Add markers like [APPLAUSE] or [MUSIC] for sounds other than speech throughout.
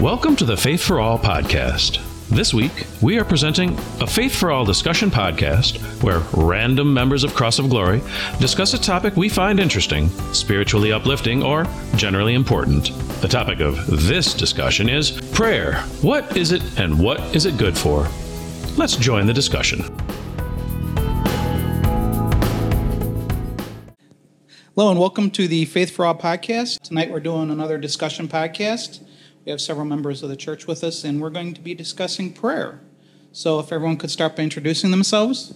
Welcome to the Faith for All podcast. This week, we are presenting a Faith for All discussion podcast where random members of Cross of Glory discuss a topic we find interesting, spiritually uplifting, or generally important. The topic of this discussion is prayer. What is it and what is it good for? Let's join the discussion. Hello and welcome to the Faith for All podcast. Tonight we're doing another discussion podcast. We have several members of the church with us, and we're going to be discussing prayer. So, if everyone could start by introducing themselves.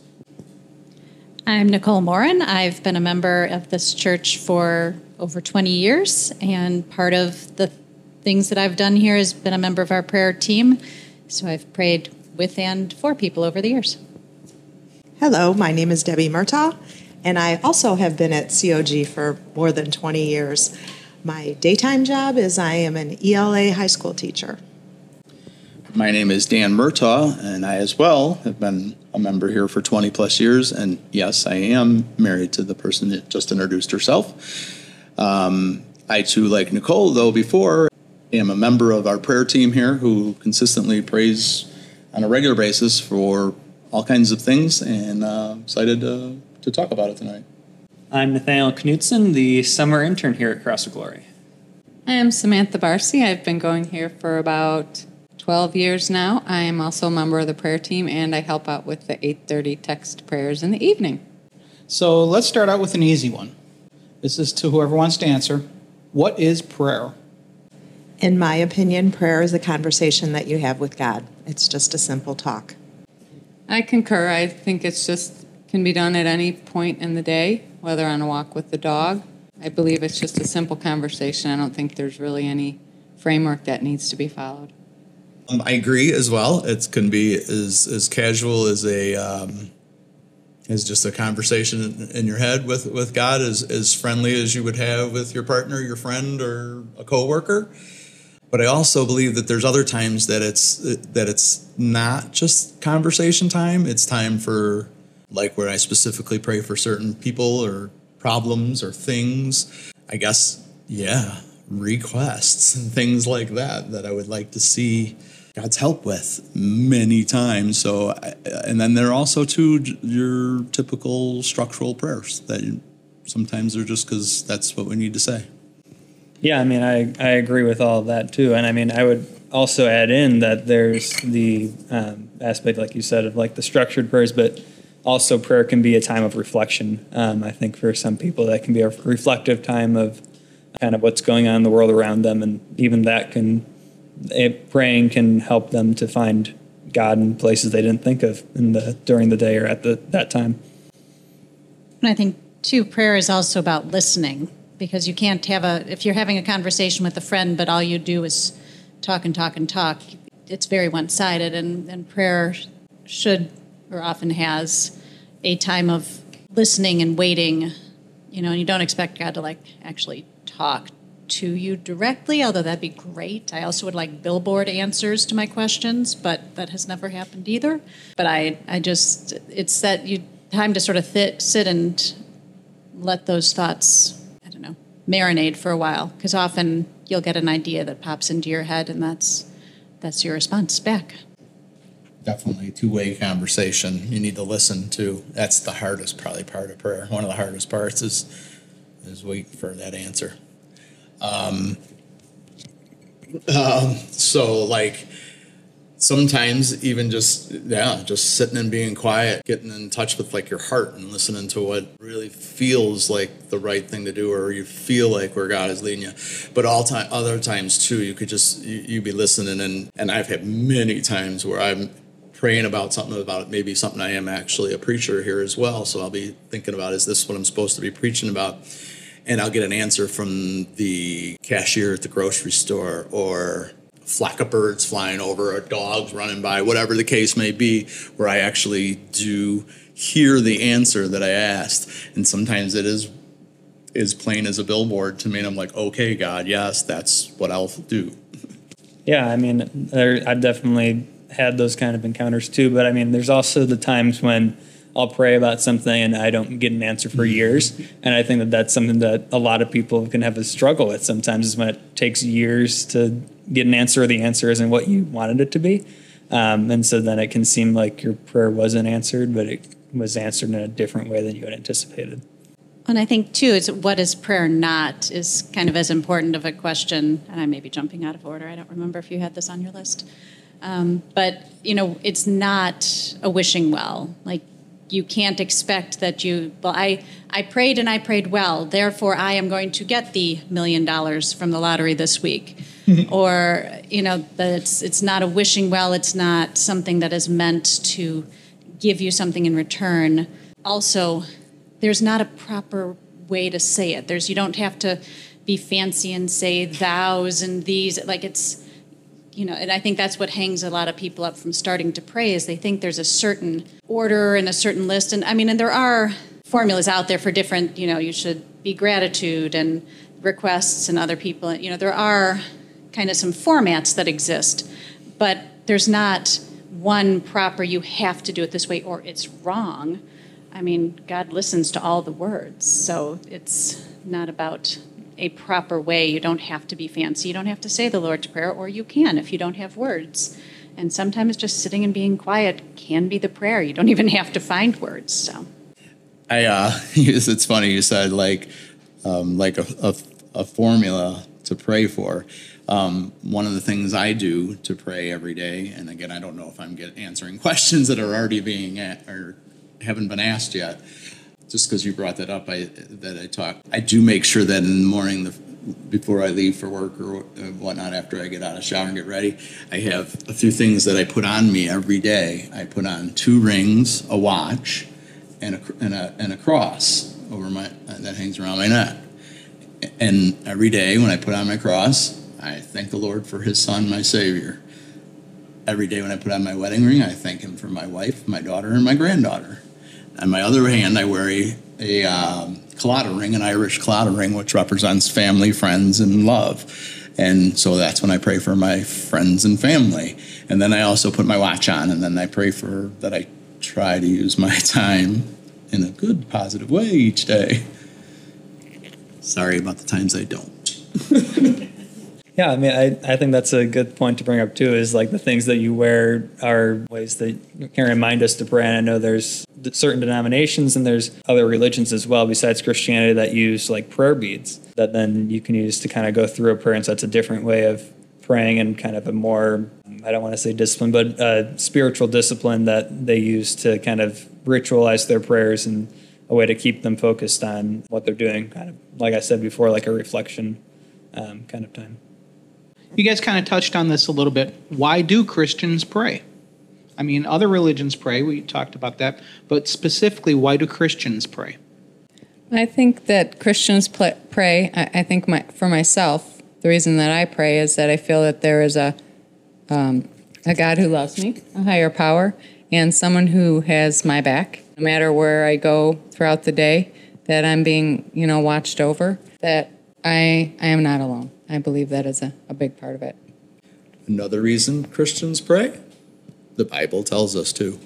I'm Nicole Morin. I've been a member of this church for over 20 years, and part of the things that I've done here has been a member of our prayer team. So, I've prayed with and for people over the years. Hello, my name is Debbie Murtaugh, and I also have been at COG for more than 20 years. My daytime job is I am an ELA high school teacher. My name is Dan Murtaugh, and I as well have been a member here for 20 plus years. And yes, I am married to the person that just introduced herself. Um, I too, like Nicole, though before, am a member of our prayer team here who consistently prays on a regular basis for all kinds of things, and uh, excited to, to talk about it tonight. I'm Nathaniel Knutson, the summer intern here at Cross of Glory. I am Samantha Barcy. I've been going here for about 12 years now. I am also a member of the prayer team and I help out with the 8:30 text prayers in the evening. So, let's start out with an easy one. This is to whoever wants to answer. What is prayer? In my opinion, prayer is a conversation that you have with God. It's just a simple talk. I concur. I think it's just can be done at any point in the day, whether on a walk with the dog. I believe it's just a simple conversation. I don't think there's really any framework that needs to be followed. Um, I agree as well. It can be as, as casual as a um, as just a conversation in your head with, with God, as, as friendly as you would have with your partner, your friend, or a coworker. But I also believe that there's other times that it's that it's not just conversation time. It's time for like where I specifically pray for certain people or problems or things. I guess, yeah, requests and things like that that I would like to see God's help with many times. So, and then there are also too your typical structural prayers that sometimes they're just because that's what we need to say. Yeah, I mean, I, I agree with all of that too. And I mean, I would also add in that there's the um, aspect, like you said, of like the structured prayers, but also prayer can be a time of reflection. Um, I think for some people that can be a reflective time of kind of what's going on in the world around them, and even that can it, praying can help them to find God in places they didn't think of in the during the day or at the that time. And I think too, prayer is also about listening because you can't have a if you're having a conversation with a friend, but all you do is talk and talk and talk. It's very one sided, and, and prayer should or often has a time of listening and waiting, you know, and you don't expect God to like actually talk to you directly, although that'd be great. I also would like billboard answers to my questions, but that has never happened either. But I, I just, it's that you time to sort of th- sit and let those thoughts, I don't know, marinate for a while, because often you'll get an idea that pops into your head, and that's that's your response back definitely a two-way conversation. You need to listen to that's the hardest probably part of prayer. One of the hardest parts is is wait for that answer. Um, um, so like sometimes even just yeah just sitting and being quiet getting in touch with like your heart and listening to what really feels like the right thing to do or you feel like where god is leading you. But all time other times too you could just you, you be listening and and i've had many times where i'm praying about something about it, maybe something I am actually a preacher here as well. So I'll be thinking about is this what I'm supposed to be preaching about? And I'll get an answer from the cashier at the grocery store or flock of birds flying over or dogs running by, whatever the case may be, where I actually do hear the answer that I asked. And sometimes it is as plain as a billboard to me. And I'm like, okay, God, yes, that's what I'll do. Yeah, I mean, there, I definitely had those kind of encounters too. But I mean, there's also the times when I'll pray about something and I don't get an answer for years. And I think that that's something that a lot of people can have a struggle with sometimes is when it takes years to get an answer or the answer isn't what you wanted it to be. Um, and so then it can seem like your prayer wasn't answered, but it was answered in a different way than you had anticipated. And I think too, is what is prayer not is kind of as important of a question. And I may be jumping out of order. I don't remember if you had this on your list. Um, but you know, it's not a wishing well. Like you can't expect that you. Well, I I prayed and I prayed well. Therefore, I am going to get the million dollars from the lottery this week. [LAUGHS] or you know that it's it's not a wishing well. It's not something that is meant to give you something in return. Also, there's not a proper way to say it. There's you don't have to be fancy and say thous and thees. Like it's you know, and I think that's what hangs a lot of people up from starting to pray is they think there's a certain order and a certain list. And I mean, and there are formulas out there for different, you know, you should be gratitude and requests and other people. You know, there are kind of some formats that exist, but there's not one proper, you have to do it this way or it's wrong. I mean, God listens to all the words, so it's not about a proper way. You don't have to be fancy. You don't have to say the Lord's Prayer, or you can if you don't have words. And sometimes just sitting and being quiet can be the prayer. You don't [LAUGHS] even have to find words. So, I uh, [LAUGHS] it's funny you said like um, like a, a, a formula to pray for. Um, one of the things I do to pray every day, and again, I don't know if I'm get, answering [LAUGHS] questions that are already being at, or haven't been asked yet. Just because you brought that up, I that I talk. I do make sure that in the morning, the, before I leave for work or uh, whatnot, after I get out of shower and get ready, I have a few things that I put on me every day. I put on two rings, a watch, and a and a, and a cross over my uh, that hangs around my neck. And every day when I put on my cross, I thank the Lord for His Son, my Savior. Every day when I put on my wedding ring, I thank Him for my wife, my daughter, and my granddaughter. On my other hand, I wear a, a um, Claddagh ring, an Irish Claddagh ring, which represents family, friends, and love. And so that's when I pray for my friends and family. And then I also put my watch on, and then I pray for that I try to use my [LAUGHS] time in a good, positive way each day. Sorry about the times I don't. [LAUGHS] Yeah, I mean, I, I think that's a good point to bring up too. Is like the things that you wear are ways that can remind us to pray. And I know there's certain denominations and there's other religions as well besides Christianity that use like prayer beads that then you can use to kind of go through a prayer. And so that's a different way of praying and kind of a more I don't want to say discipline, but a spiritual discipline that they use to kind of ritualize their prayers and a way to keep them focused on what they're doing. Kind of like I said before, like a reflection um, kind of time. You guys kind of touched on this a little bit. Why do Christians pray? I mean, other religions pray, we talked about that, but specifically, why do Christians pray? I think that Christians pray. I think my, for myself, the reason that I pray is that I feel that there is a um, a God who loves me, a higher power, and someone who has my back, no matter where I go throughout the day. That I'm being, you know, watched over. That I I am not alone. I believe that is a, a big part of it. Another reason Christians pray? The Bible tells us to.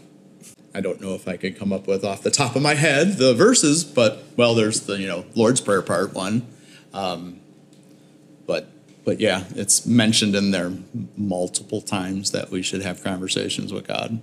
I don't know if I could come up with off the top of my head the verses, but well, there's the you know Lord's Prayer part one, um, but but yeah, it's mentioned in there multiple times that we should have conversations with God.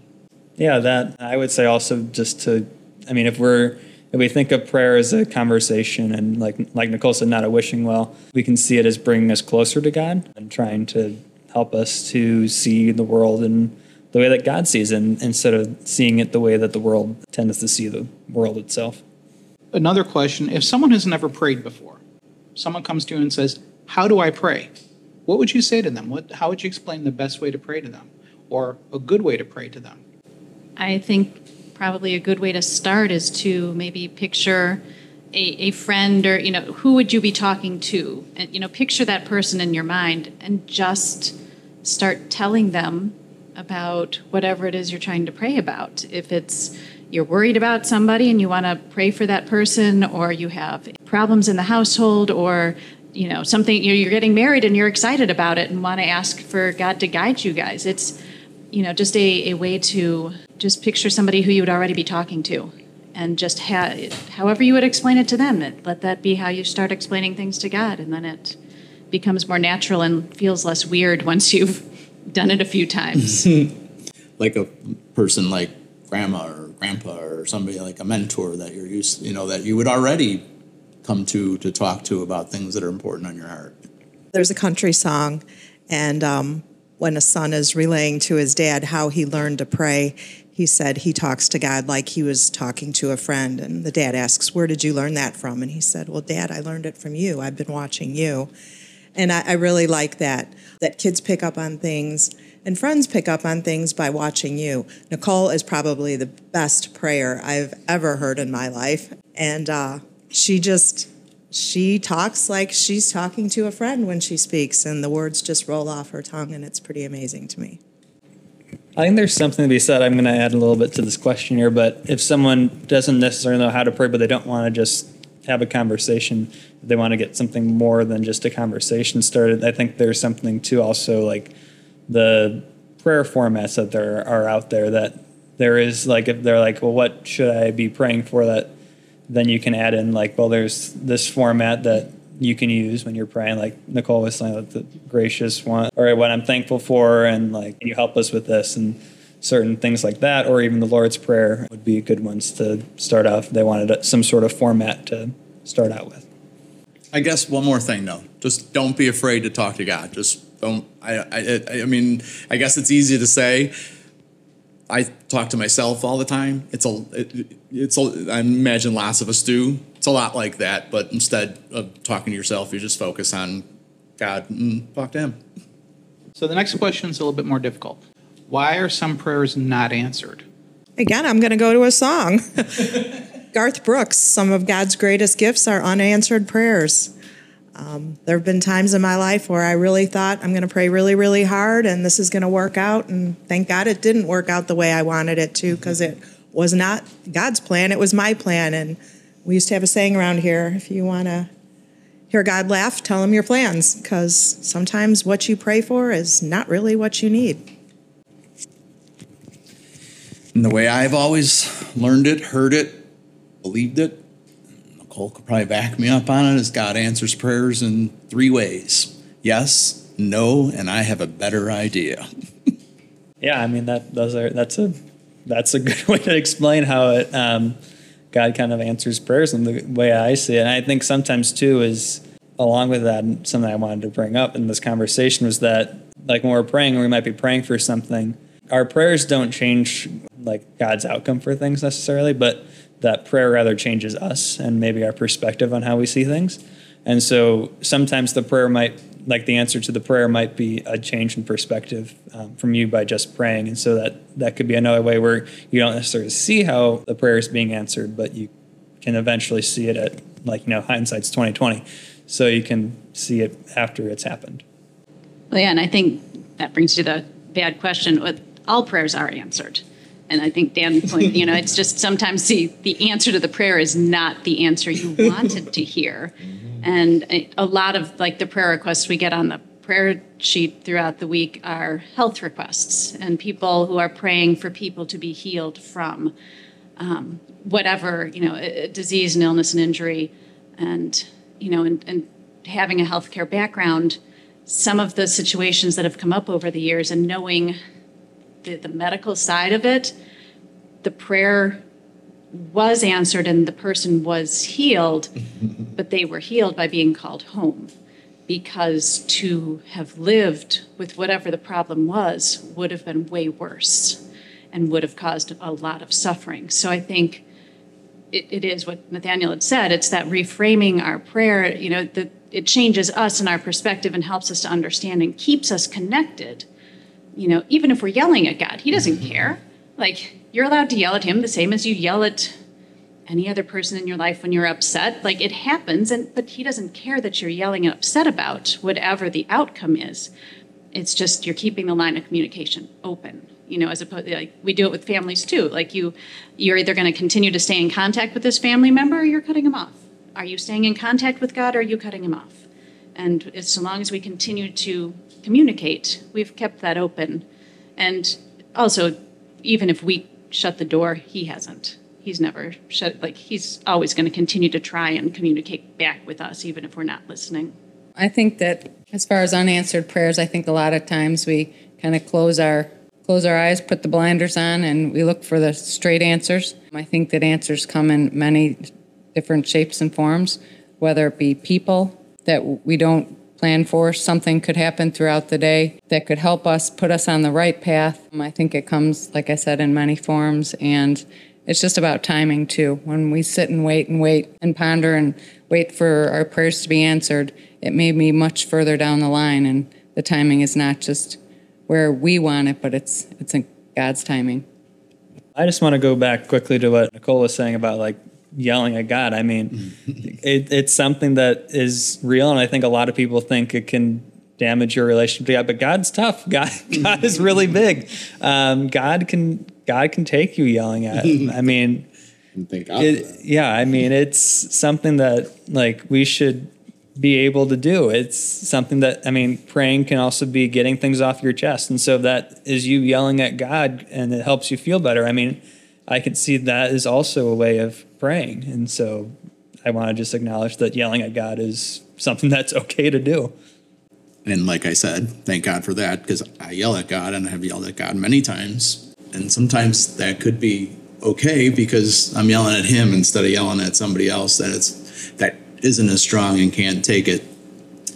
Yeah, that I would say also just to, I mean, if we're if we think of prayer as a conversation and like like Nicole said, not a wishing well, we can see it as bringing us closer to God and trying to help us to see the world in the way that God sees it instead of seeing it the way that the world tends to see the world itself. Another question if someone has never prayed before, someone comes to you and says, How do I pray? What would you say to them? What, how would you explain the best way to pray to them or a good way to pray to them? I think probably a good way to start is to maybe picture a, a friend or you know who would you be talking to and you know picture that person in your mind and just start telling them about whatever it is you're trying to pray about. If it's you're worried about somebody and you want to pray for that person or you have problems in the household or you know something you're getting married and you're excited about it and want to ask for god to guide you guys it's you know just a, a way to just picture somebody who you would already be talking to. And just ha- however you would explain it to them let that be how you start explaining things to god and then it becomes more natural and feels less weird [LAUGHS] once you've done it a few times. [LAUGHS] like a person like grandma or grandpa or somebody like a mentor that you're used, you know, that you would already come to to talk to about things that are important on your heart. There's a country song, and um, when a son is relaying to his dad how he learned to pray, he said he talks to God like he was talking to a friend. And the dad asks, Where did you learn that from? And he said, Well, dad, I learned it from you. I've been watching you. And I, I really like that, that kids pick up on things and friends pick up on things by watching you. Nicole is probably the best prayer I've ever heard in my life. And uh, she just, she talks like she's talking to a friend when she speaks, and the words just roll off her tongue, and it's pretty amazing to me. I think there's something to be said. I'm going to add a little bit to this question here, but if someone doesn't necessarily know how to pray, but they don't want to just have a conversation, they want to get something more than just a conversation started, I think there's something to also like the prayer formats that there are out there that there is like if they're like, well, what should I be praying for? That then you can add in like, well, there's this format that you can use when you're praying. Like Nicole was saying, like the gracious one, or what I'm thankful for, and like, can you help us with this and certain things like that, or even the Lord's Prayer would be good ones to start off. They wanted some sort of format to start out with. I guess one more thing though, just don't be afraid to talk to God. Just don't. I, I, I mean, I guess it's easy to say. I talk to myself all the time. It's a, it, it's a, I imagine lots of us do. It's a lot like that, but instead of talking to yourself, you just focus on God and talk to Him. So the next question is a little bit more difficult. Why are some prayers not answered? Again, I'm going to go to a song. [LAUGHS] Garth Brooks, some of God's greatest gifts are unanswered prayers. Um, there have been times in my life where I really thought I'm going to pray really, really hard and this is going to work out. And thank God it didn't work out the way I wanted it to because it was not God's plan, it was my plan. And we used to have a saying around here if you want to hear God laugh, tell him your plans because sometimes what you pray for is not really what you need. And the way I've always learned it, heard it, believed it, Nicole could probably back me up on it, is God answers prayers in three ways yes, no, and I have a better idea. [LAUGHS] yeah, I mean that those are that's a that's a good [LAUGHS] way to explain how it um, God kind of answers prayers in the way I see it. And I think sometimes too is along with that something I wanted to bring up in this conversation was that like when we're praying, we might be praying for something. Our prayers don't change like God's outcome for things necessarily, but that prayer rather changes us and maybe our perspective on how we see things. And so sometimes the prayer might, like the answer to the prayer, might be a change in perspective um, from you by just praying. And so that that could be another way where you don't necessarily see how the prayer is being answered, but you can eventually see it at like you know hindsight's twenty twenty, so you can see it after it's happened. Well, yeah, and I think that brings you to the bad question. All prayers are answered. And I think Dan pointed, you know, it's just sometimes the, the answer to the prayer is not the answer you [LAUGHS] wanted to hear. And a, a lot of like the prayer requests we get on the prayer sheet throughout the week are health requests and people who are praying for people to be healed from um, whatever, you know, a, a disease and illness and injury. And, you know, and, and having a healthcare background, some of the situations that have come up over the years and knowing the, the medical side of it, the prayer was answered and the person was healed, [LAUGHS] but they were healed by being called home because to have lived with whatever the problem was would have been way worse and would have caused a lot of suffering. So I think it, it is what Nathaniel had said. It's that reframing our prayer, you know, that it changes us and our perspective and helps us to understand and keeps us connected you know, even if we're yelling at God, He doesn't mm-hmm. care. Like, you're allowed to yell at Him the same as you yell at any other person in your life when you're upset. Like, it happens, and but He doesn't care that you're yelling and upset about whatever the outcome is. It's just you're keeping the line of communication open. You know, as opposed like we do it with families too. Like you, you're either going to continue to stay in contact with this family member, or you're cutting him off. Are you staying in contact with God, or are you cutting him off? And as so long as we continue to communicate. We've kept that open. And also, even if we shut the door, he hasn't. He's never shut, like, he's always going to continue to try and communicate back with us, even if we're not listening. I think that as far as unanswered prayers, I think a lot of times we kind of close our close our eyes, put the blinders on, and we look for the straight answers. I think that answers come in many different shapes and forms, whether it be people that we don't plan for, something could happen throughout the day that could help us put us on the right path. Um, I think it comes, like I said, in many forms, and it's just about timing too. When we sit and wait and wait and ponder and wait for our prayers to be answered, it may be much further down the line, and the timing is not just where we want it, but it's it's in God's timing. I just want to go back quickly to what Nicole was saying about like yelling at God. I mean, [LAUGHS] it, it's something that is real, and I think a lot of people think it can damage your relationship to God. But God's tough. [LAUGHS] God, God is really [LAUGHS] big. Um, God can God can take you yelling at. Him. I mean, it, yeah. I mean, it's something that like we should be able to do. It's something that I mean, praying can also be getting things off your chest, and so that is you yelling at God, and it helps you feel better. I mean, I could see that is also a way of praying, and so I want to just acknowledge that yelling at God is something [LAUGHS] that's okay to do. And like I said, thank God for that because I yell at God and I have yelled at God many times. And sometimes that could be okay because I'm yelling at Him instead of yelling at somebody else that it's that isn't as strong and can't take it.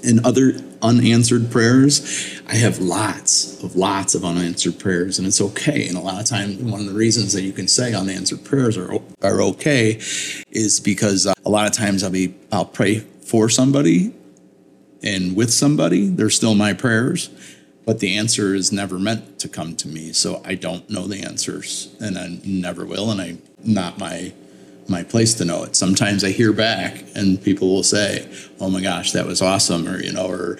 And other unanswered prayers, I have lots of lots of unanswered prayers, and it's okay. And a lot of times, one of the reasons that you can say unanswered prayers are are okay is because uh, a lot of times I'll be I'll pray for somebody and with somebody, they're still my prayers, but the answer is never meant to come to me. So I don't know the answers, and I never will, and I'm not my my place to know it. Sometimes I hear back, and people will say, "Oh my gosh, that was awesome," or you know, or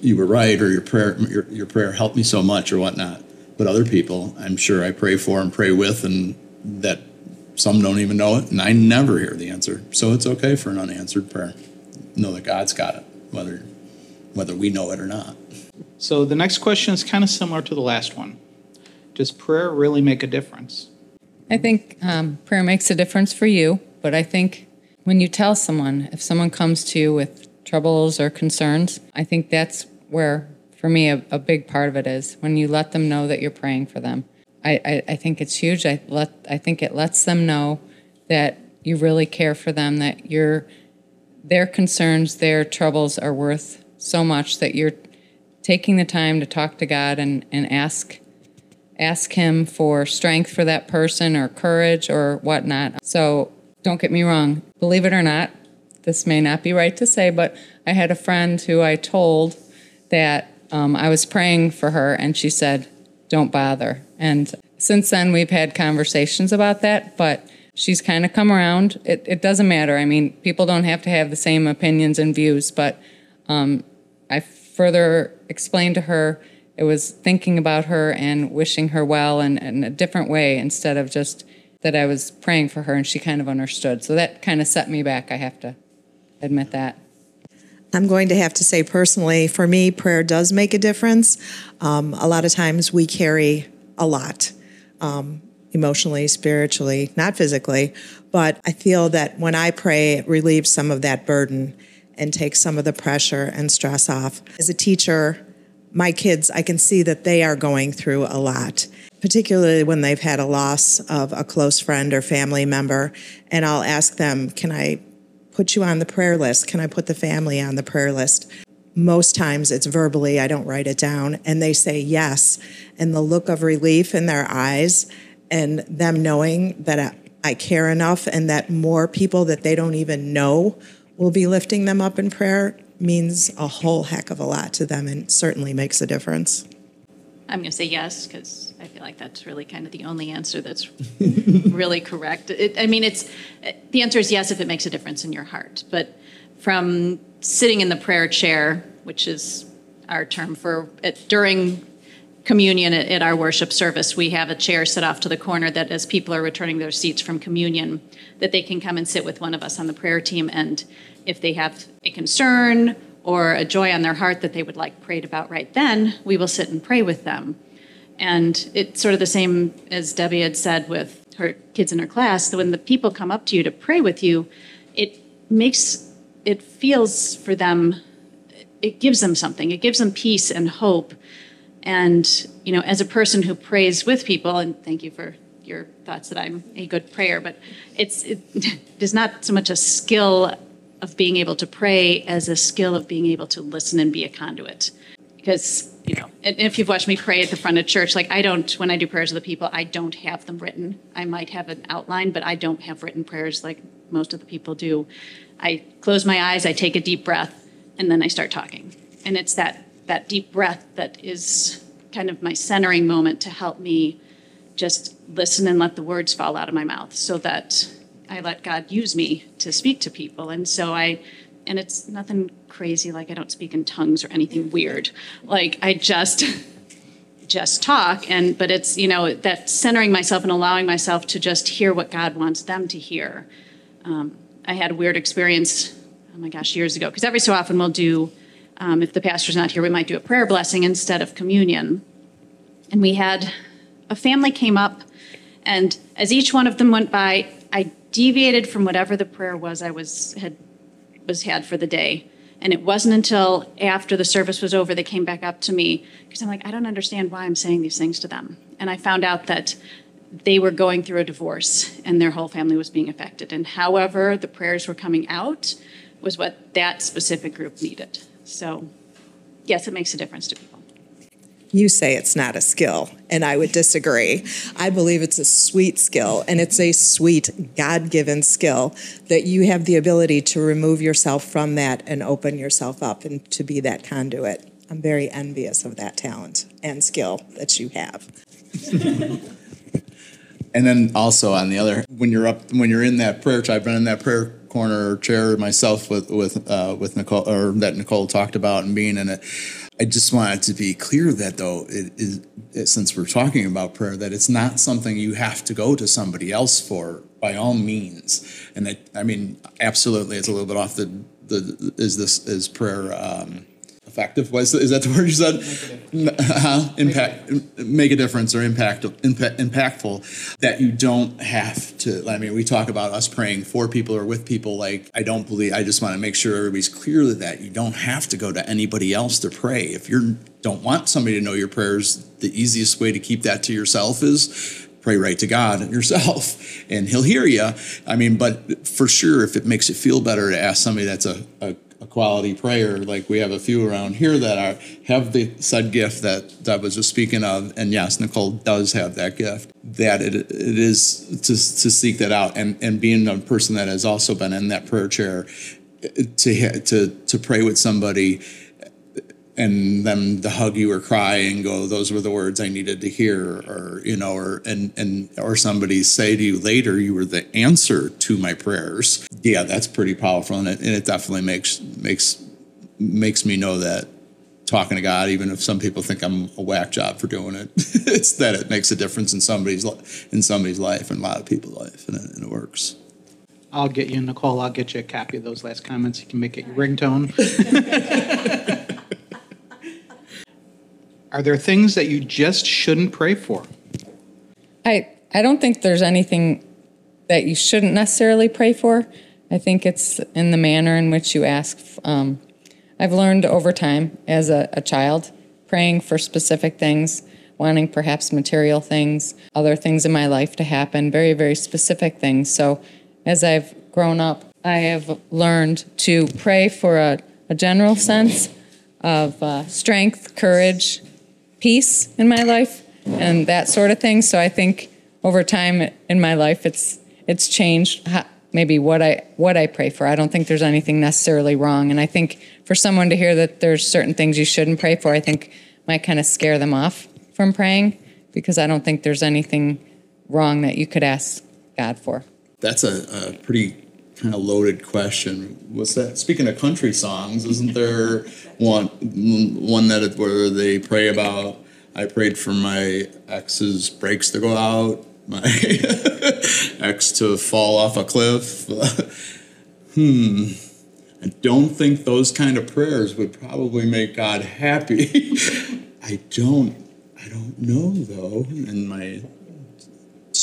you were right, or your prayer your, your prayer helped me so much, or whatnot. But other people, I'm sure I pray for and pray with, and that some don't even know it, and I never hear the answer. So it's okay for an unanswered prayer. Know that God's got it, whether whether we know it or not. So the next question is kind of similar to the last one. Does prayer really make a difference? I think um, prayer makes a difference for you, but I think when you tell someone, if someone comes to you with troubles or concerns, I think that's where, for me, a, a big part of it is when you let them know that you're praying for them. I, I, I think it's huge. I let I think it lets them know that you really care for them, that you're their concerns, their troubles are worth so much that you're taking the time to talk to God and, and ask ask him for strength for that person or courage or whatnot. So don't get me wrong, believe it or not, this may not be right to say, but I had a friend who I told that um, I was praying for her, and she said, Don't bother. And since then, we've had conversations about that, but she's kind of come around. It, it doesn't matter. I mean, people don't have to have the same opinions and views, but um, I further explained to her it was thinking about her and wishing her well and in a different way instead of just that I was praying for her and she kind of understood. So that kind of set me back, I have to admit that. I'm going to have to say personally, for me, prayer does make a difference. Um, a lot of times we carry a lot um, emotionally, spiritually, not physically, but I feel that when I pray, it relieves some of that burden and takes some of the pressure and stress off. As a teacher, my kids, I can see that they are going through a lot, particularly when they've had a loss of a close friend or family member. And I'll ask them, Can I put you on the prayer list? Can I put the family on the prayer list? Most times it's verbally, I don't write it down, and they say yes. And the look of relief in their eyes and them knowing that I care enough and that more people that they don't even know will be lifting them up in prayer means a whole heck of a lot to them and certainly makes a difference. I'm going to say yes because I feel like that's really kind of the only answer that's [LAUGHS] really correct. It, I mean, it's the answer is yes if it makes a difference in your heart. But from sitting in the prayer chair, which is our term for it, during communion at, at our worship service, we have a chair set off to the corner that, as people are returning their seats from communion, that they can come and sit with one of us on the prayer team. And if they have a concern or a joy on their heart that they would like prayed about right then, we will sit and pray with them. And it's sort of the same as Debbie had said with her kids in her class that when the people come up to you to pray with you, it makes it feels for them it gives them something. It gives them peace and hope. And, you know, as a person who prays with people, and thank you for your thoughts that I'm a good prayer, but it's it [LAUGHS] is not so much a skill of being able to pray as a skill of being able to listen and be a conduit. Because you know, and if you've watched me pray at the front of church, like I don't, when I do prayers of the people, I don't have them written. I might have an outline, but I don't have written prayers like most of the people do. I close my eyes, I take a deep breath, and then I start talking. And it's that that deep breath that is kind of my centering moment to help me just listen and let the words fall out of my mouth so that I let God use me to speak to people. And so I and it's nothing crazy like I don't speak in tongues or anything weird. Like I just [LAUGHS] just talk and but it's you know that centering myself and allowing myself to just hear what God wants them to hear. Um, I had a weird experience. Oh my gosh, years ago. Because every so often we'll do, um, if the pastor's not here, we might do a prayer blessing instead of communion. And we had a family came up, and as each one of them went by, I deviated from whatever the prayer was I was had was had for the day. And it wasn't until after the service was over they came back up to me because I'm like, I don't understand why I'm saying these things to them. And I found out that they were going through a divorce and their whole family was being affected. And however the prayers were coming out was what that specific group needed. So, yes, it makes a difference to people. You say it's not a skill, and I would disagree. I believe it's a sweet skill, and it's a sweet God given skill that you have the ability to remove yourself from that and open yourself up and to be that conduit. I'm very envious of that talent and skill that you have. [LAUGHS] And then also on the other, when you're up, when you're in that prayer, I've been in that prayer corner chair myself with with uh, with Nicole, or that Nicole talked about, and being in it. I just wanted to be clear that though, it is since we're talking about prayer, that it's not something you have to go to somebody else for by all means. And I, I mean, absolutely, it's a little bit off the the is this is prayer. Um, effective. Was is that the word you said? Uh, impact, make a difference or impact, impact, impactful. That you don't have to. I mean, we talk about us praying for people or with people. Like I don't believe. I just want to make sure everybody's clear that you don't have to go to anybody else to pray. If you don't want somebody to know your prayers, the easiest way to keep that to yourself is pray right to God and yourself and he'll hear you. I mean, but for sure, if it makes you feel better to ask somebody that's a, a a quality prayer. Like we have a few around here that are have the said gift that that was just speaking of. And yes, Nicole does have that gift. That it, it is to to seek that out and and being a person that has also been in that prayer chair eh, to to to pray with somebody and them to hug you or cry and go those were the words i needed to hear or you know or and and or somebody say to you later you were the answer to my prayers yeah that's pretty powerful and it, and it definitely makes makes makes me know that talking to god even if some people think i'm a whack job for doing it [LAUGHS] it's that it makes a difference in somebody's in somebody's life and a lot of people's life and it, and it works I'll get you, Nicole. I'll get you a copy of those last comments. You can make it your ringtone. [LAUGHS] Are there things that you just shouldn't pray for? I I don't think there's anything that you shouldn't necessarily pray for. I think it's in the manner in which you ask. Um, I've learned over time as a, a child praying for specific things, wanting perhaps material things, other things in my life to happen, very, very specific things. So as I've grown up, I have learned to pray for a, a general sense of uh, strength, courage, peace in my life, and that sort of thing. So I think over time in my life, it's it's changed how, maybe what I what I pray for. I don't think there's anything necessarily wrong, and I think for someone to hear that there's certain things you shouldn't pray for, I think might kind of scare them off from praying because I don't think there's anything wrong that you could ask God for. That's a, a pretty kind of loaded question. What's that speaking of country songs? Isn't there one one that where they pray about? I prayed for my ex's brakes to go out, my [LAUGHS] ex to fall off a cliff. [LAUGHS] hmm. I don't think those kind of prayers would probably make God happy. [LAUGHS] I don't. I don't know though. In my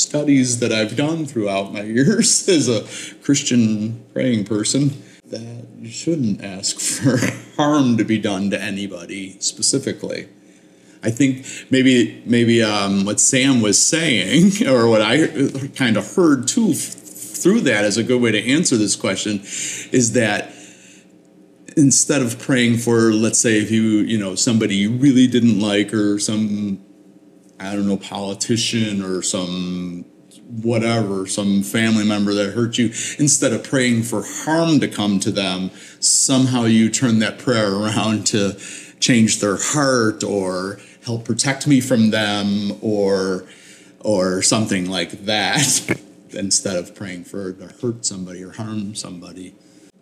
studies that I've done throughout my [LAUGHS] years as a Christian praying person, that you shouldn't ask for [LAUGHS] harm to be done to anybody specifically. I think maybe maybe um, what Sam was saying, [LAUGHS] or what I kind of heard too through that, is a good way to answer this question, is that instead of praying for, let's say, if you you know somebody you really didn't like, or some I don't know politician or some whatever, some family member that hurt you, instead of praying for harm to come to them, somehow you turn that prayer [LAUGHS] around to change their heart or help protect me from them or or something like that [LAUGHS] instead of praying for to hurt somebody or harm somebody.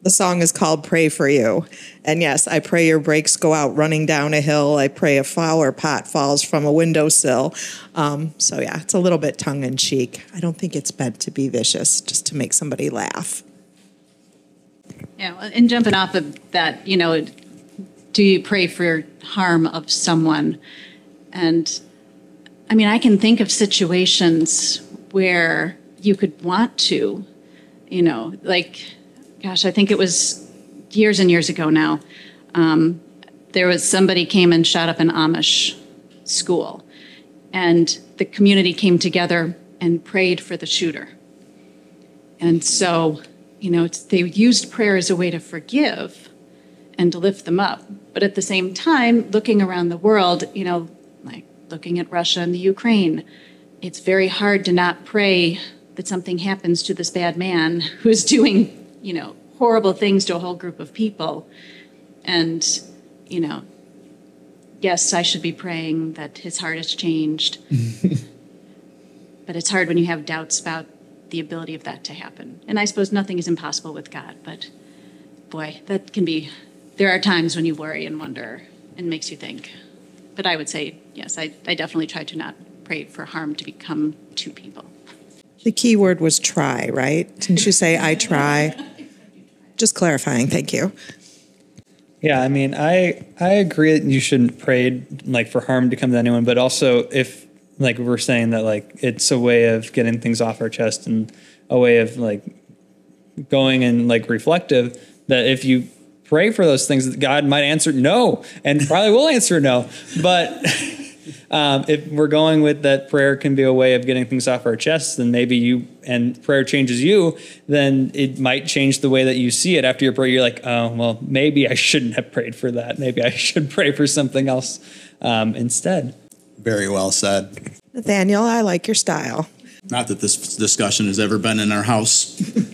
The song is called Pray for You. And yes, I pray your brakes go out running down a hill. I pray a flower pot falls from a windowsill. Um, so, yeah, it's a little bit tongue in cheek. I don't think it's meant to be vicious, just to make somebody laugh. Yeah, and jumping off of that, you know, do you pray for harm of someone? And I mean, I can think of situations where you could want to, you know, like, gosh, I think it was years and years ago now. Um, there was somebody came and shot up an Amish school, and the community came together and prayed for the shooter. And so, you know, they used prayer as a way to forgive and to lift them up. But at the same time, looking around the world, you know, like looking at Russia and the Ukraine, it's very hard to not pray that something happens to this bad man who's doing, you know, horrible things to a whole group of people. And, you know, yes, I should be praying that his heart has changed. [LAUGHS] but it's hard when you have doubts about the ability of that to happen. And I suppose nothing is impossible with God, but boy, that can be, there are times when you worry and wonder and makes you think. But I would say, yes, I, I definitely try to not pray for harm to become to people. The key word was try, right? Didn't you say I try? [LAUGHS] Just clarifying, thank you. Yeah, I mean, I I agree that you shouldn't pray like for harm to come to anyone, but also if like we're saying that like it's a way of getting things off our chest and a way of like going and like reflective that if you pray for those things that god might answer no and probably will answer no but [LAUGHS] um, if we're going with that prayer can be a way of getting things off our chests then maybe you and prayer changes you then it might change the way that you see it after your prayer you're like oh well maybe i shouldn't have prayed for that maybe i [LAUGHS] should pray for something else um, instead Very well said. Nathaniel, I like your style. Not that this discussion has ever been in our house. [LAUGHS]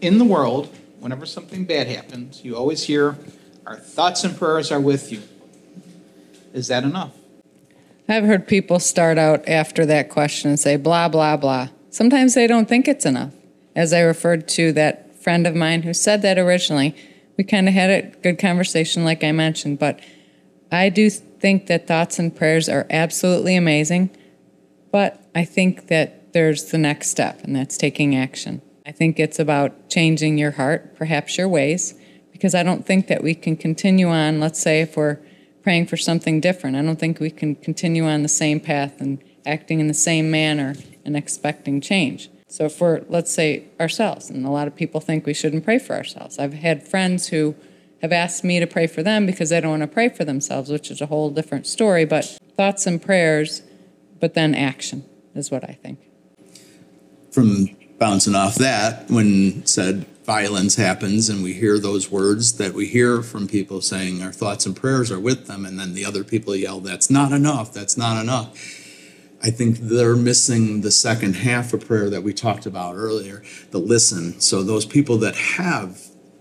In the world, whenever something bad happens, you always hear, Our thoughts and prayers are with you. Is that enough? I've heard people start out after that question and say blah, blah, blah. Sometimes they don't think it's enough. As I referred to that friend of mine who said that originally, we kind of had a good conversation, like I mentioned, but I do think that thoughts and prayers are absolutely amazing, but I think that there's the next step, and that's taking action. I think it's about changing your heart, perhaps your ways, because I don't think that we can continue on, let's say, if we're praying for something different, I don't think we can continue on the same path and acting in the same manner and expecting change. So, for let's say ourselves, and a lot of people think we shouldn't pray for ourselves. I've had friends who have asked me to pray for them because they don't want to pray for themselves, which is a whole different story. But thoughts and prayers, but then action is what I think. From bouncing off that, when said violence happens and we hear those words that we hear from people saying our thoughts and prayers are with them, and then the other people yell, That's not enough, that's not enough. I think they're missing the second half of prayer that we talked about earlier, the listen. So those people that have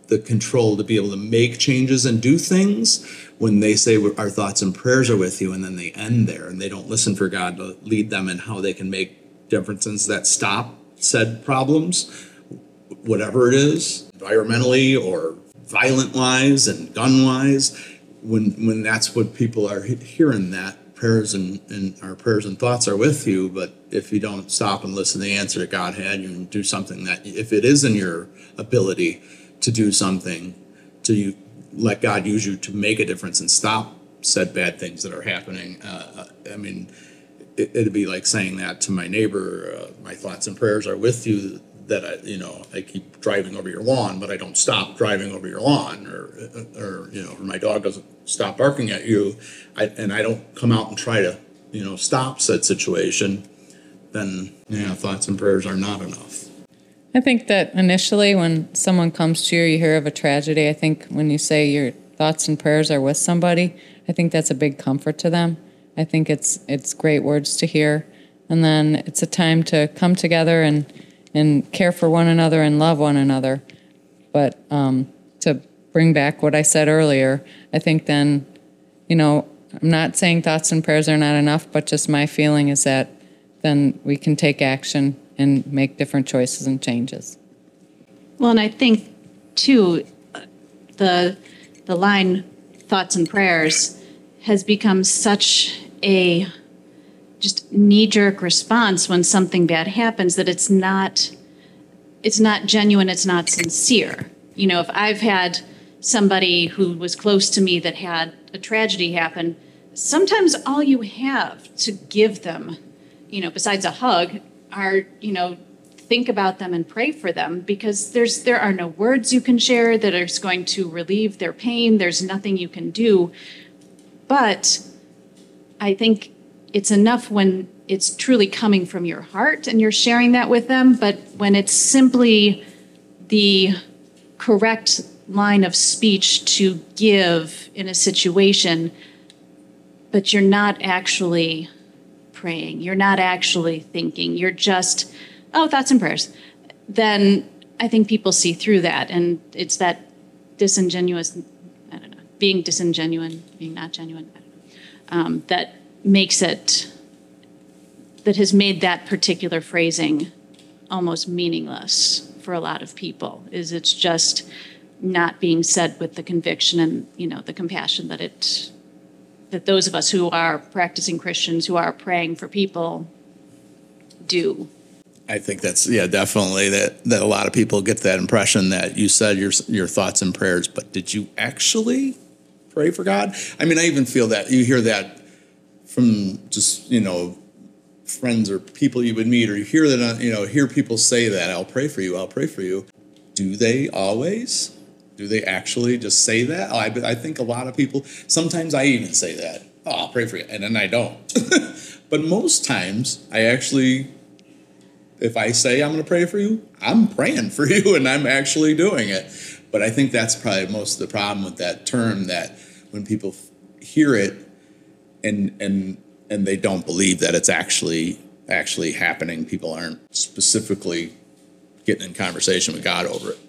the control to be able to make changes and do things when they say our thoughts and prayers are with you and then they end there and they don't listen for God to lead them in how they can make differences that stop said problems, whatever it is, environmentally or violent wise and gun wise, when when that's what people are hearing that prayers and, and our prayers and thoughts are with you, but if you don't stop and listen to the answer that God had you and do something that if it is in your ability to do something, to you, let God use you to make a difference and stop said bad things that are happening. Uh, I mean, it, would be like saying that to my neighbor, uh, my thoughts and prayers are with you. That I, you know, I keep driving over your lawn, but I don't stop driving over your lawn, or, or you know, or my dog doesn't stop barking at you, I, and I don't come out and try to, you know, stop said situation, then yeah, thoughts and prayers are not enough. I think that initially, when someone comes to you, you hear of a tragedy. I think when you say your thoughts and prayers are with somebody, I think that's a big comfort to them. I think it's it's great words to hear, and then it's a time to come together and and care for one another and love one another. But um, to bring back what I said earlier, I think then, you know, I'm not saying thoughts and prayers are not enough, but just my feeling is that then we can take action and make different choices and changes. Well, and I think too, the the line "thoughts and prayers" has become such a just knee-jerk response when something bad happens that it's not it's not genuine, it's not sincere. You know, if I've had somebody who was close to me that had a tragedy happen, sometimes all you have to give them, you know, besides a hug, are, you know, think about them and pray for them because there's there are no words you can share that are going to relieve their pain. There's nothing you can do. But I think it's enough when it's truly coming from your heart and you're sharing that with them, but when it's simply the correct line of speech to give in a situation, but you're not actually praying, you're not actually thinking, you're just, oh, thoughts and prayers, then I think people see through that. And it's that disingenuous, I don't know, being disingenuous, being not genuine, I don't know, um, that makes it, that has made that particular phrasing almost meaningless for a lot of people, is it's just not being said with the conviction and, you know, the compassion that it that those of us who are practicing Christians who are praying for people do. I think that's yeah, definitely that that a lot of people get that impression that you said your your thoughts and prayers, but did you actually pray for God? I mean, I even feel that you hear that from just you know friends or people you would meet, or you hear that uh, you know hear people say that I'll pray for you, I'll pray for you. Do they always? Do they actually just say that? I, I think a lot of people. Sometimes I even say that. Oh, I'll pray for you, and then I don't. [LAUGHS] but most times I actually if I say I'm going to pray for you, I'm praying for [LAUGHS] you and I'm actually doing it. But I think that's probably most of the problem with that term that when people hear it and and and they don't believe that it's actually actually happening, people aren't specifically getting in conversation with God over it.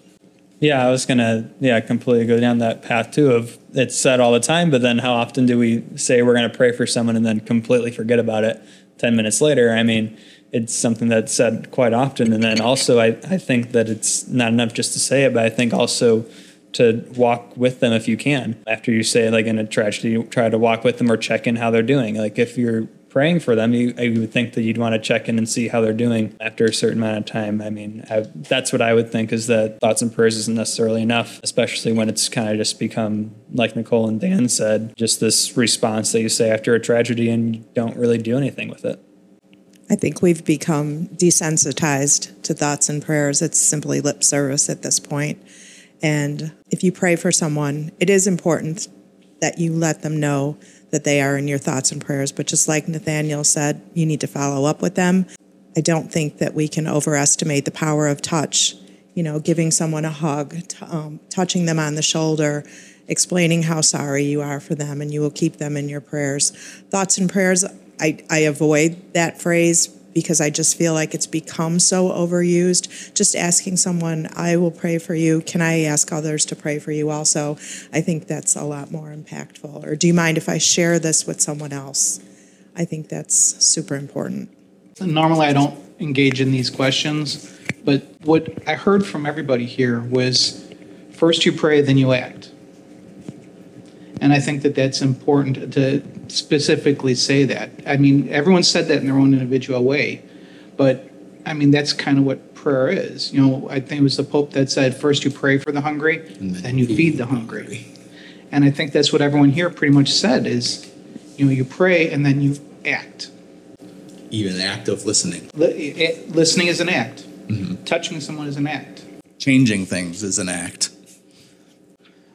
Yeah, I was gonna yeah completely go down that path too. Of it's said all the time, but then how often do we say we're gonna pray for someone and then completely forget about it ten minutes later? I mean, it's something that's said quite often, and then also I I think that it's not enough just to say it, but I think also to walk with them if you can after you say like in a tragedy, you try to walk with them or check in how they're doing. Like if you're praying for them, you, I would think that you'd want to check in and see how they're doing after a certain amount of time. I mean, I, that's what I would think is that thoughts and prayers isn't necessarily enough, especially when it's kind of just become, like Nicole and Dan said, just this response that you say after a tragedy and you don't really do anything with it. I think we've become desensitized to thoughts and prayers. It's simply lip service at this point. And if you pray for someone, it is important that you let them know that they are in your thoughts and prayers. But just like Nathaniel said, you need to follow up with them. I don't think that we can overestimate the power of touch. You know, giving someone a hug, t- um, touching them on the shoulder, explaining how sorry you are for them, and you will keep them in your prayers. Thoughts and prayers, I, I avoid that phrase because I just feel like it's become so overused. Just asking someone, I will pray for you. Can I ask others to pray for you also? I think that's a lot more impactful. Or do you mind if I share this with someone else? I think that's super important. Normally, I don't engage in these questions, but what I heard from everybody here was first you pray, then you act. And I think that that's important to specifically say that. I mean, everyone said that in their own individual way, but I mean, that's kind of what prayer is. You know, I think it was the Pope that said, first you pray for the hungry, then you feed the hungry. And I think that's what everyone here pretty much said is, you know, you pray and then you act. Even act of listening. Li- eh, Listening is an act. Touching someone is an act. Changing things is an act.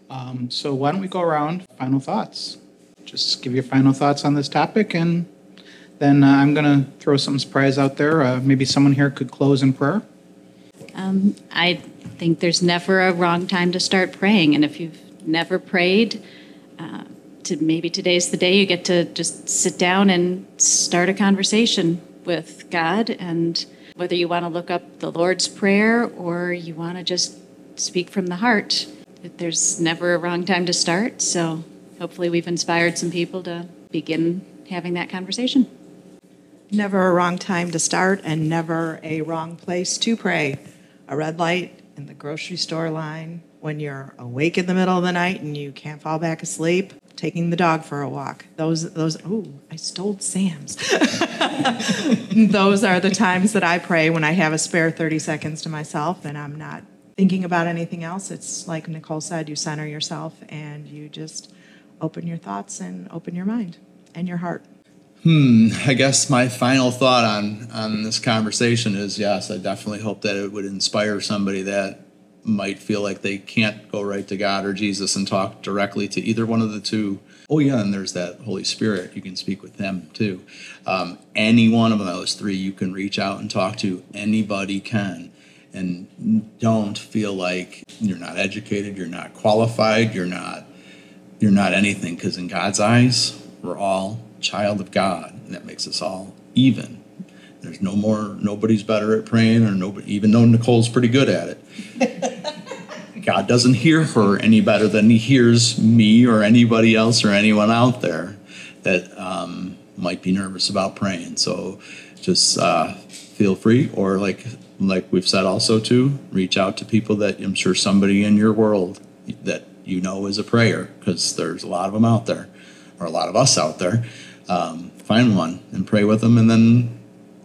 Um, so why don't we go around final thoughts? Just give your final thoughts on this topic, and then uh, I'm going to throw some surprise out there. Uh, maybe someone here could close in prayer. Um, I think there's never a wrong time to start praying, and if you've never prayed, uh, to maybe today's the day you get to just sit down and start a conversation with God, and whether you want to look up the Lord's Prayer or you want to just speak from the heart, there's never a wrong time to start. So hopefully, we've inspired some people to begin having that conversation. Never a wrong time to start and never a wrong place to pray. A red light in the grocery store line when you're awake in the middle of the night and you can't fall back asleep. Taking the dog for a walk. Those, those, oh, I stole Sam's. [LAUGHS] those are the times that I pray when I have a spare 30 seconds to myself and I'm not thinking about anything else. It's like Nicole said, you center yourself and you just open your thoughts and open your mind and your heart. Hmm. I guess my final thought on on this conversation is yes, I definitely hope that it would inspire somebody that might feel like they can't go right to God or Jesus and talk directly to either one of the two. Oh yeah, and there's that Holy Spirit. You can speak with them too. Um, any one of those three, you can reach out and talk to. Anybody can, and don't feel like you're not educated, you're not qualified, you're not you're not anything because in God's eyes, we're all child of God, and that makes us all even. There's no more, nobody's better at praying, or nobody, even though Nicole's pretty good at it. [LAUGHS] God doesn't hear her any better than he hears me or anybody else or anyone out there that um, might be nervous about praying. So just uh, feel free, or like like we've said also to reach out to people that I'm sure somebody in your world that you know is a prayer because there's a lot of them out there, or a lot of us out there. Um, find one and pray with them, and then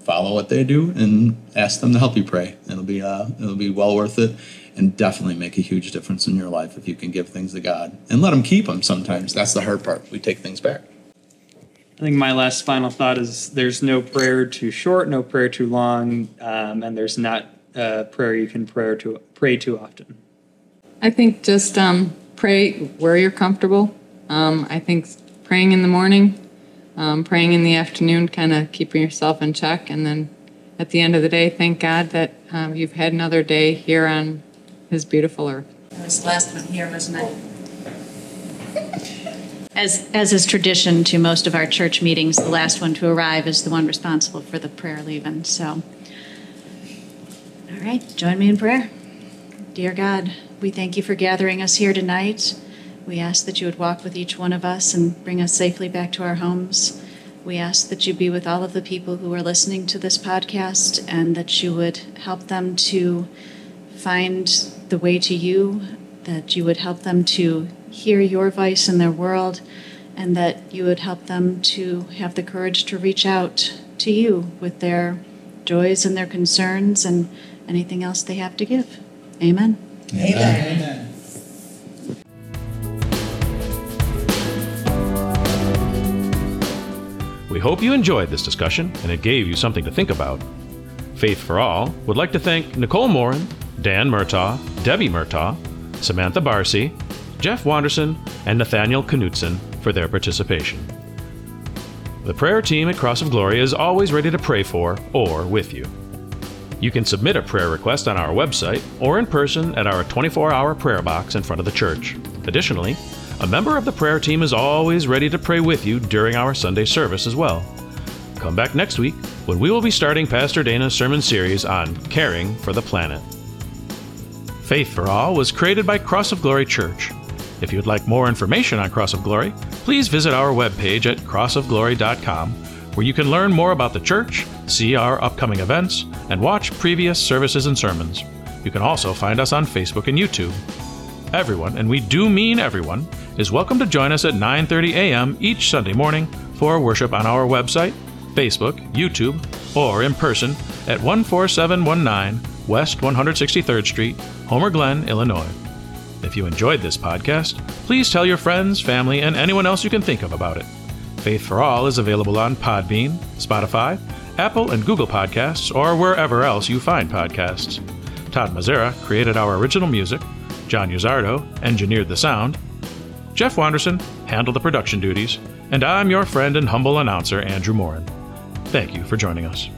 follow what they do and ask them to help you pray. It'll be uh, it'll be well worth it, and definitely make a huge difference in your life if you can give things to God and let Him keep them. Sometimes that's the hard part. We take things back. I think my last final thought is there's no prayer too short, no prayer too long, um, and there's not a prayer you can pray too pray too often. I think just um, pray where you're comfortable. Um, I think praying in the morning, um, praying in the afternoon, kind of keeping yourself in check, and then at the end of the day, thank God that um, you've had another day here on His beautiful earth. That was the last one here, wasn't it? As, as is tradition to most of our church meetings, the last one to arrive is the one responsible for the prayer leaving. So, all right, join me in prayer. Dear God, we thank you for gathering us here tonight. We ask that you would walk with each one of us and bring us safely back to our homes. We ask that you be with all of the people who are listening to this podcast and that you would help them to find the way to you, that you would help them to hear your voice in their world, and that you would help them to have the courage to reach out to you with their joys and their concerns and anything else they have to give. Amen. Amen. amen We hope you enjoyed this discussion and it gave you something to think about. Faith for All would like to thank Nicole Morin, Dan Murtaugh, Debbie Murtaugh, Samantha Barcy, Jeff Wanderson, and Nathaniel Knutson for their participation. The prayer team at Cross of Glory is always ready to pray for or with you. You can submit a prayer request on our website or in person at our 24 hour prayer box in front of the church. Additionally, a member of the prayer team is always ready to pray with you during our Sunday service as well. Come back next week when we will be starting Pastor Dana's sermon series on caring for the planet. Faith for All was created by Cross of Glory Church. If you'd like more information on Cross of Glory, please visit our webpage at crossofglory.com, where you can learn more about the church, see our upcoming events, and watch previous services and sermons. You can also find us on Facebook and YouTube. Everyone, and we do mean everyone, is welcome to join us at 9:30 a.m. each Sunday morning for worship on our website, Facebook, YouTube, or in person at 14719 West 163rd Street, Homer Glen, Illinois. If you enjoyed this podcast, please tell your friends, family, and anyone else you can think of about it. Faith for All is available on Podbean, Spotify, Apple and Google Podcasts, or wherever else you find podcasts. Todd Mazzara created our original music. John Uzardo engineered the sound. Jeff Wanderson handled the production duties. And I'm your friend and humble announcer, Andrew Morin. Thank you for joining us.